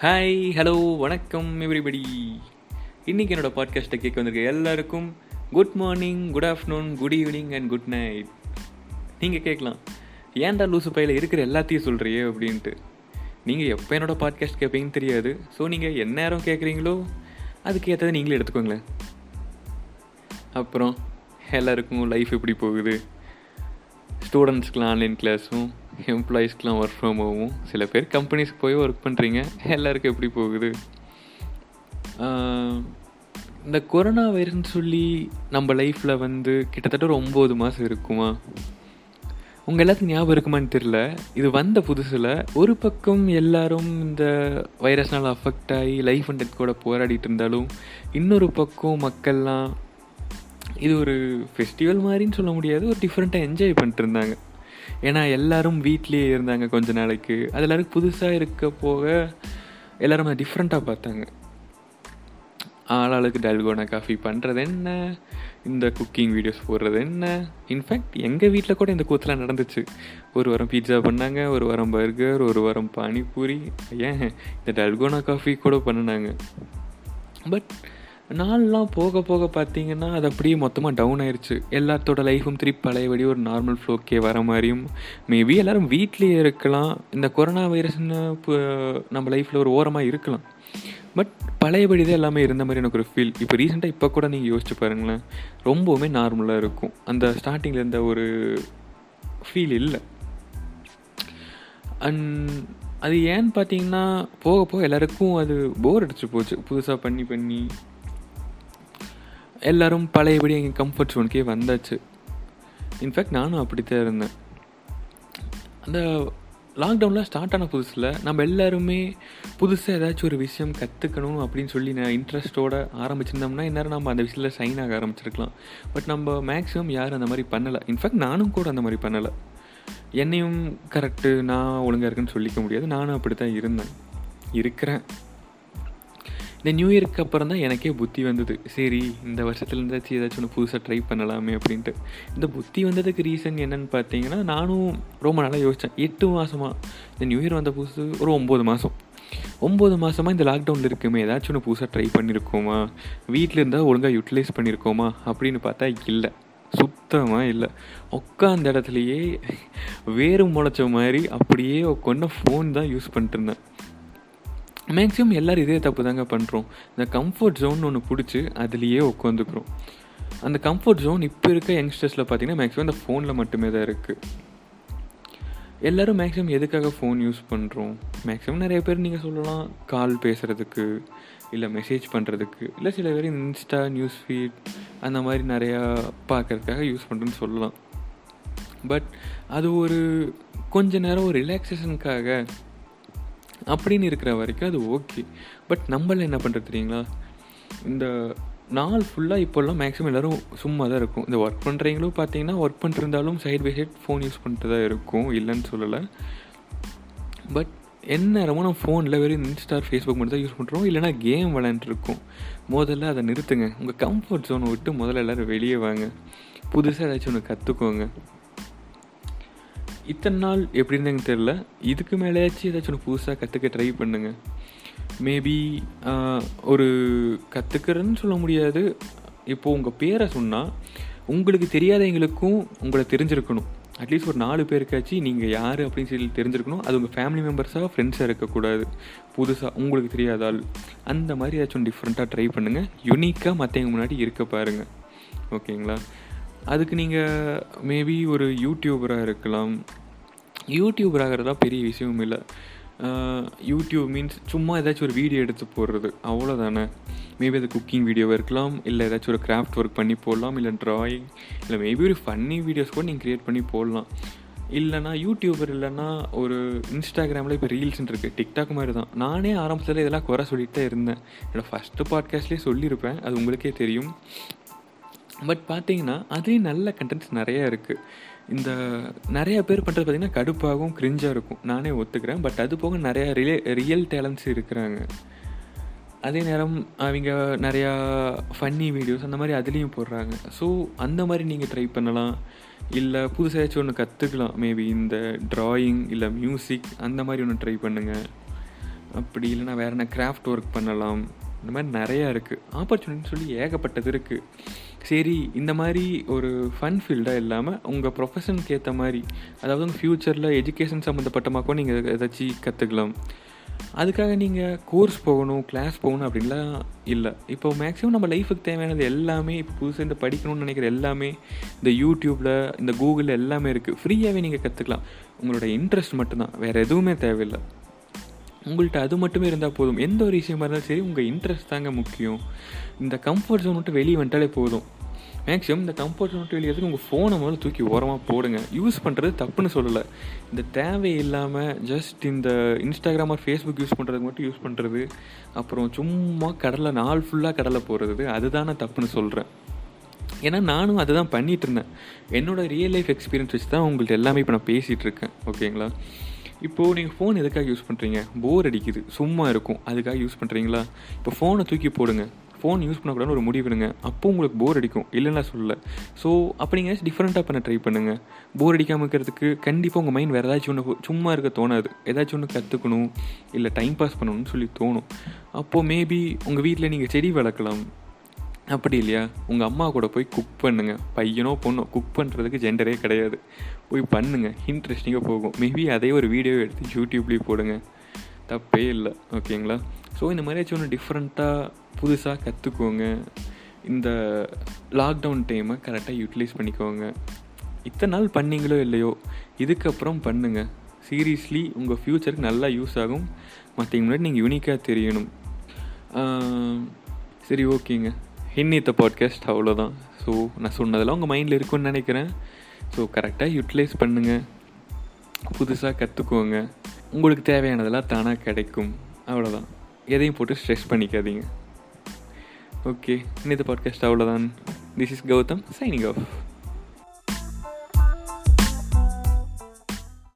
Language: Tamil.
ஹாய் ஹலோ வணக்கம் எவ்ரிபடி இன்றைக்கி என்னோட பாட்காஸ்ட்டை கேட்க வந்திருக்க எல்லாருக்கும் good morning good afternoon good evening and good night நீங்கள் கேட்கலாம். ஏன்டா லூசு பையில் இருக்கிற எல்லாத்தையும் சொல்கிறியே அப்படின்ட்டு. நீங்கள் எப்போ என்னோடய பாட்காஸ்ட் கேட்பீங்கன்னு தெரியாது. ஸோ நீங்கள் என்ன நேரம் கேட்குறீங்களோ அதுக்கு ஏற்றதை நீங்களே எடுத்துக்கோங்களேன். அப்புறம் எல்லாருக்கும் லைஃப் எப்படி போகுது? ஸ்டூடெண்ட்ஸ்க்கெலாம் ஆன்லைன் கிளாஸும் எம்ப்ளாயீஸ்க்கெலாம் ஒர்க் ஃப்ரம் ஹோமும் சில பேர் கம்பெனிஸ்க்கு போய் ஒர்க் பண்ணுறீங்க எல்லாருக்கும் எப்படி போகுது? இந்த கொரோனா வைரஸ்னு சொல்லி நம்ம லைஃப்பில் வந்து கிட்டத்தட்ட ஒரு ஒம்பது மாதம் இருக்குமா? உங்கள் எல்லாத்துக்கும் ஞாபகம் இருக்குமான்னு தெரில இது வந்த புதுசில் ஒரு பக்கம் எல்லாரும் இந்த வைரஸ்னால் அஃபெக்ட் ஆகி லைஃப் அண்ட் டெத் கூட போராடிட்டு இருந்தாலும் இன்னொரு பக்கம் மக்கள்லாம் இது ஒரு ஃபெஸ்டிவல் மாதிரின்னு சொல்ல முடியாது ஒரு டிஃப்ரெண்ட்டாக என்ஜாய் பண்ணிட்டு இருந்தாங்க. ஏன்னா எல்லோரும் வீட்லேயே இருந்தாங்க கொஞ்ச நாளைக்கு. அது எல்லாருக்கும் புதுசாக இருக்க போக எல்லோரும் அதை டிஃப்ரெண்ட்டாக பார்த்தாங்க. ஆளாளுக்கு டல்கோனா காஃபி பண்ணுறது என்ன? இந்த குக்கிங் வீடியோஸ் போடுறது என்ன? இன்ஃபேக்ட் எங்கள் வீட்டில் கூட இந்த கூத்துலாம் நடந்துச்சு. ஒரு வாரம் பீட்சா பண்ணாங்க ஒரு வாரம் பர்கர் ஒரு வாரம் பானிபூரி. ஏன்? இந்த டல்கோனா காஃபி கூட பண்ணினாங்க. பட் நாள்லாம் போக போக பார்த்தீங்கன்னா அது அப்படியே மொத்தமாக டவுன் ஆயிடுச்சு எல்லாத்தோட லைஃபும் திருப்பி பழையபடி ஒரு நார்மல் ஃப்ளோக்கே வர மாதிரியும் மேபி எல்லோரும் வீட்லேயே இருக்கலாம். இந்த கொரோனா வைரஸ்னு இப்போ நம்ம லைஃப்பில் ஒரு ஓரமாக இருக்கலாம். பட் பழையபடி தான் எல்லாமே இருந்த மாதிரி எனக்கு ஒரு ஃபீல் இப்போ ரீசெண்டாக இப்போ கூட நீங்கள் யோசிச்சு பாருங்களேன். ரொம்பவுமே நார்மலாக இருக்கும். அந்த ஸ்டார்டிங்கில் இருந்த ஒரு ஃபீல் இல்லை. அண்ட் அது ஏன்னு பார்த்தீங்கன்னா போக போக எல்லாருக்கும் அது போர் அடிச்சு போச்சு. புதுசாக பண்ணி பண்ணி. எல்லோரும் பழையபடி எங்கள் கம்ஃபர்ட் ஜோனுக்கே வந்தாச்சு. இன்ஃபேக்ட் நானும் அப்படித்தான் இருந்தேன். அந்த லாக்டவுனில் ஸ்டார்ட் ஆன புதுசில் நம்ம எல்லாருமே புதுசாக ஏதாச்சும் ஒரு விஷயம் கற்றுக்கணும் அப்படின்னு சொல்லி நான் இன்ட்ரெஸ்ட்டோட ஆரம்பிச்சிருந்தோம்னா இந்நேரம் நம்ம அந்த விஷயத்தில் சைன் ஆக ஆரம்பிச்சிருக்கலாம். பட் நம்ம மேக்ஸிமம் யாரும் அந்த மாதிரி பண்ணலை. இன்ஃபேக்ட் நானும் கூட அந்த மாதிரி பண்ணலை. என்னையும் கரெக்டு நான் ஒழுங்காக இருக்குன்னு சொல்லிக்க முடியாது. நானும் அப்படி தான் இருந்தேன். இருக்கிறேன். இந்த நியூ இயருக்கு அப்புறம் தான் எனக்கே புத்தி வந்தது. சரி இந்த வருஷத்துலேருந்தாச்சும் ஏதாச்சும் ஒன்று புதுசாக ட்ரை பண்ணலாமே அப்படின்ட்டு. இந்த புத்தி வந்ததுக்கு ரீசன் என்னன்னு பார்த்தீங்கன்னா நானும் ரொம்ப நாளாக யோசித்தேன் எட்டு மாதமாக இந்த நியூ இயர் வந்த புதுசு ஒரு ஒம்பது மாதம் ஒம்பது மாதமாக இந்த லாக்டவுனில் இருக்குமே ஏதாச்சும் ஒன்று புதுசாக ட்ரை பண்ணியிருக்கோமா வீட்டில் இருந்தால் ஒழுங்காக யூட்டிலைஸ் பண்ணியிருக்கோமா அப்படின்னு பார்த்தா இல்லை. சுத்தமாக இல்லை. உட்காந்த இடத்துலையே வேறு முளைச்ச மாதிரி அப்படியே உட்காந்து ஃபோன் தான் யூஸ் பண்ணிட்டு இருந்தேன். மேக்ஸிமம் எல்லோரும் இதே தப்பு தாங்க பண்ணுறோம் இந்த கம்ஃபர்ட் ஜோன் ஒன்று பிடிச்சி அதுலேயே உட்காந்துக்கிறோம். அந்த கம்ஃபர்ட் ஜோன் இப்போ இருக்க யங்ஸ்டர்ஸில் பார்த்தீங்கன்னா மேக்ஸிமம் இந்த ஃபோனில் மட்டுமே தான் இருக்குது எல்லோரும் மேக்ஸிமம் எதுக்காக ஃபோன் யூஸ் பண்ணுறோம் மேக்ஸிமம் நிறைய பேர் நீங்கள் சொல்லலாம் கால் பேசுகிறதுக்கு இல்லை மெசேஜ் பண்ணுறதுக்கு இல்லை சில பேர் இன்ஸ்டா நியூஸ் ஃபீட் அந்த மாதிரி நிறையா பார்க்கறதுக்காக யூஸ் பண்ணுறேன்னு சொல்லலாம். பட் அது ஒரு கொஞ்ச நேரம் ஒரு ரிலாக்ஸேஷனுக்காக அப்படின்னு இருக்கிற வரைக்கும் அது ஓகே பட் நம்மள என்ன பண்ணுறது தெரியுங்களா? இந்த நாள் ஃபுல்லாக இப்போல்லாம் மேக்ஸிமம் எல்லோரும் சும்மா தான் இருக்கும். இந்த ஒர்க் பண்ணுறீங்களும் பார்த்தீங்கன்னா work பண்ணிருந்தாலும் side by side phone use பண்ணிட்டு தான் இருக்கும். இல்லைன்னு சொல்லலை. பட் என்ன நேரமும் நம்ம ஃபோனில் வெறும் இன்ஸ்டா ஃபேஸ்புக் மட்டும் தான் யூஸ் பண்ணுறோம் இல்லைனா கேம் விளையாண்டுருக்கோம் முதல்ல அதை நிறுத்துங்க. உங்கள் கம்ஃபர்ட் ஜோனை விட்டு முதல்ல எல்லோரும் வெளியே வாங்க. புதுசாக ஏதாச்சும் ஒன்று கற்றுக்கோங்க இத்தனை நாள் எப்படி இருந்தாங்க தெரில இதுக்கு மேலேயாச்சும் ஏதாச்சும் ஒன்று புதுசாக கற்றுக்க ட்ரை பண்ணுங்க. மேபி ஒரு கற்றுக்கிறேன்னு சொல்ல முடியாது. இப்போது உங்கள் பேரை சொன்னால் உங்களுக்கு தெரியாதவங்களுக்கும் உங்களை தெரிஞ்சிருக்கணும். அட்லீஸ்ட் ஒரு நாலு பேருக்காச்சும் நீங்கள் யார் அப்படின்னு சொல்லி தெரிஞ்சிருக்கணும். அது உங்கள் ஃபேமிலி மெம்பர்ஸாக ஃப்ரெண்ட்ஸாக இருக்கக்கூடாது. புதுசாக உங்களுக்கு தெரியாதால். அந்த மாதிரி ஏதாச்சும் டிஃப்ரெண்ட்டாக ட்ரை பண்ணுங்கள் யுனிக்காக மற்றவங்க முன்னாடி இருக்க பாருங்கள் ஓகேங்களா அதுக்கு நீங்கள் மேபி ஒரு யூடியூபராக இருக்கலாம். யூடியூபர் ஆகிறதா பெரிய விஷயமும் இல்லை. யூடியூப் மீன்ஸ் சும்மா ஏதாச்சும் ஒரு வீடியோ எடுத்து போடுறது. அவ்வளோதானே மேபி அது குக்கிங் வீடியோவாக இருக்கலாம். இல்லை ஏதாச்சும் ஒரு கிராஃப்ட் ஒர்க் பண்ணி போடலாம். இல்லை ட்ராயிங் இல்லை மேபி ஒரு ஃபன்னி வீடியோஸ் கூட நீங்கள் க்ரியேட் பண்ணி போடலாம். இல்லைனா யூடியூபர் இல்லைன்னா ஒரு இன்ஸ்டாகிராமில் இப்போ ரீல்ஸ்ன்னு இருக்குது டிக்டாக் மாதிரி தான். நானே ஆரம்பத்தில் இதெல்லாம் குறை சொல்லிகிட்டே இருந்தேன். என்னோடய ஃபஸ்ட்டு பாட்காஸ்ட்லேயே சொல்லியிருப்பேன். அது உங்களுக்கே தெரியும். பட் பார்த்தீங்கன்னா அதே நல்ல கண்டென்ட்ஸ் நிறையா இருக்குது இந்த நிறையா பேர் பண்ணுறது பார்த்திங்கன்னா கடுப்பாகவும் க்ரிஞ்சாக இருக்கும். நானே ஒத்துக்கிறேன். பட் அது போக நிறையா ரிலே ரியல் டேலண்ட்ஸ் இருக்கிறாங்க. அதே நேரம் அவங்க நிறையா ஃபன்னி வீடியோஸ் அந்த மாதிரி அதுலேயும் போடுறாங்க. ஸோ அந்த மாதிரி நீங்கள் ட்ரை பண்ணலாம். இல்லை புதுசாக ஏதாச்சும் ஒன்று கற்றுக்கலாம் மேபி இந்த ட்ராயிங் இல்லை மியூசிக் அந்த மாதிரி ஒன்று ட்ரை பண்ணுங்கள் அப்படி இல்லைனா வேறு என்ன கிராஃப்ட் ஒர்க் பண்ணலாம். இந்த மாதிரி நிறையா இருக்குது ஆப்பர்ச்சுனிட்டின்னு சொல்லி ஏகப்பட்டது இருக்குது சரி இந்த மாதிரி ஒரு ஃபன் ஃபீல்டாக இல்லாமல் உங்கள் ப்ரொஃபஷனுக்கு ஏற்ற மாதிரி அதாவது உங்கள் ஃப்யூச்சரில் எஜுகேஷன் சம்மந்தப்பட்டமாக கூட நீங்கள் ஏதாச்சும் கற்றுக்கலாம் அதுக்காக நீங்கள் கோர்ஸ் போகணும் கிளாஸ் போகணும் அப்படின்லாம் இல்லை. இப்போ மேக்ஸிமம் நம்ம லைஃபுக்கு தேவையானது எல்லாமே இப்போ புதுசாக இந்த படிக்கணும்னு நினைக்கிற எல்லாமே இந்த யூடியூப்பில் இந்த கூகுளில் எல்லாமே இருக்குது ஃப்ரீயாகவே நீங்கள் கற்றுக்கலாம் உங்களோட இன்ட்ரெஸ்ட் மட்டும்தான். வேறு எதுவுமே தேவையில்லை. உங்கள்கிட்ட அது மட்டுமே இருந்தால் போதும். எந்த ஒரு விஷயமா இருந்தாலும் சரி உங்கள் இன்ட்ரெஸ்ட் தாங்க முக்கியம். இந்த கம்ஃபர்ட் ஜோன் விட்டு வெளியே வந்துட்டாலே போதும். மேக்ஸிமம் இந்த கம்ஃபர்ட் ஜோன் விட்டு வெளியே உங்கள் ஃபோனை முதல்ல தூக்கி ஓரமாக போடுங்க. யூஸ் பண்ணுறது தப்புன்னு சொல்லலை. இந்த தேவை இல்லாமல் ஜஸ்ட் இந்த இன்ஸ்டாகிராம் ஆர் ஃபேஸ்புக் யூஸ் பண்ணுறதுக்கு மட்டும் யூஸ் பண்ணுறது அப்புறம் சும்மா கடலை நாள் ஃபுல்லாக கடலை போடுறது அதுதான் நான் தப்புன்னு சொல்கிறேன் ஏன்னா நானும் அதுதான் பண்ணிகிட்டு இருந்தேன். என்னோடய ரியல் லைஃப் எக்ஸ்பீரியன்ஸ் வச்சு தான் உங்கள்கிட்ட எல்லாமே இப்போ நான் பேசிகிட்டு இருக்கேன். ஓகேங்களா இப்போது நீங்கள் ஃபோன் எதுக்காக யூஸ் பண்ணுறீங்க போர் அடிக்குது. சும்மா இருக்கும். அதுக்காக யூஸ் பண்ணுறீங்களா இப்போ ஃபோனை தூக்கி போடுங்க. ஃபோன் யூஸ் பண்ணக்கூடாதுன்னு ஒரு முடிவு முடிவுடுங்க அப்போ உங்களுக்கு போர் அடிக்கும். இல்லைன்னா சொல்லல. ஸோ அப்போ நீங்கள் டிஃப்ரெண்ட்டாக பண்ண ட்ரை பண்ணுங்கள் போர் அடிக்காமல் இருக்கிறதுக்கு கண்டிப்பாக உங்கள் மைண்ட் வேறு ஏதாச்சும் ஒன்று சும்மா இருக்க தோணாது. ஏதாச்சும் ஒன்று கற்றுக்கணும் இல்லை டைம் பாஸ் பண்ணணும்னு சொல்லி தோணும். அப்போது மேபி உங்கள் வீட்டில் நீங்கள் செடி வளர்க்கலாம். அப்படி இல்லையா? உங்கள் அம்மா கூட போய் குக் பண்ணுங்கள் பையனோ பொண்ணோ குக் பண்ணுறதுக்கு ஜெண்டரே கிடையாது. போய் பண்ணுங்கள் இன்ட்ரெஸ்டிங்காக போகும். மேபி அதே ஒரு வீடியோ எடுத்து யூடியூப்லேயும் போடுங்க. தப்பே இல்லை. ஓகேங்களா ஸோ இந்த மாதிரி ஒன்று டிஃப்ரெண்ட்டாக புதுசாக கற்றுக்கோங்க இந்த லாக்டவுன் டைமை கரெக்டாக யூட்டிலைஸ் பண்ணிக்கோங்க. இத்தனை நாள் பண்ணீங்களோ இல்லையோ இதுக்கப்புறம் பண்ணுங்கள் சீரியஸ்லி உங்கள் ஃப்யூச்சருக்கு நல்லா யூஸ் ஆகும். மற்ற முன்னாடி நீங்கள் யூனிக்காக தெரியணும். சரி ஓகேங்க இன்னித்த பாட்காஸ்ட் அவ்வளோதான் ஸோ நான் சொன்னதெல்லாம் உங்கள் மைண்டில் இருக்குன்னு நினைக்கிறேன். ஸோ கரெக்டாக யூட்டிலைஸ் பண்ணுங்கள் புதுசாக கற்றுக்கோங்க உங்களுக்கு தேவையானதெல்லாம் தானாக கிடைக்கும். அவ்வளோதான் எதையும் போட்டு ஸ்ட்ரெஸ் பண்ணிக்காதீங்க. ஓகே இன்னித்த பாட்காஸ்ட் அவ்வளோதான் this is Gautham signing off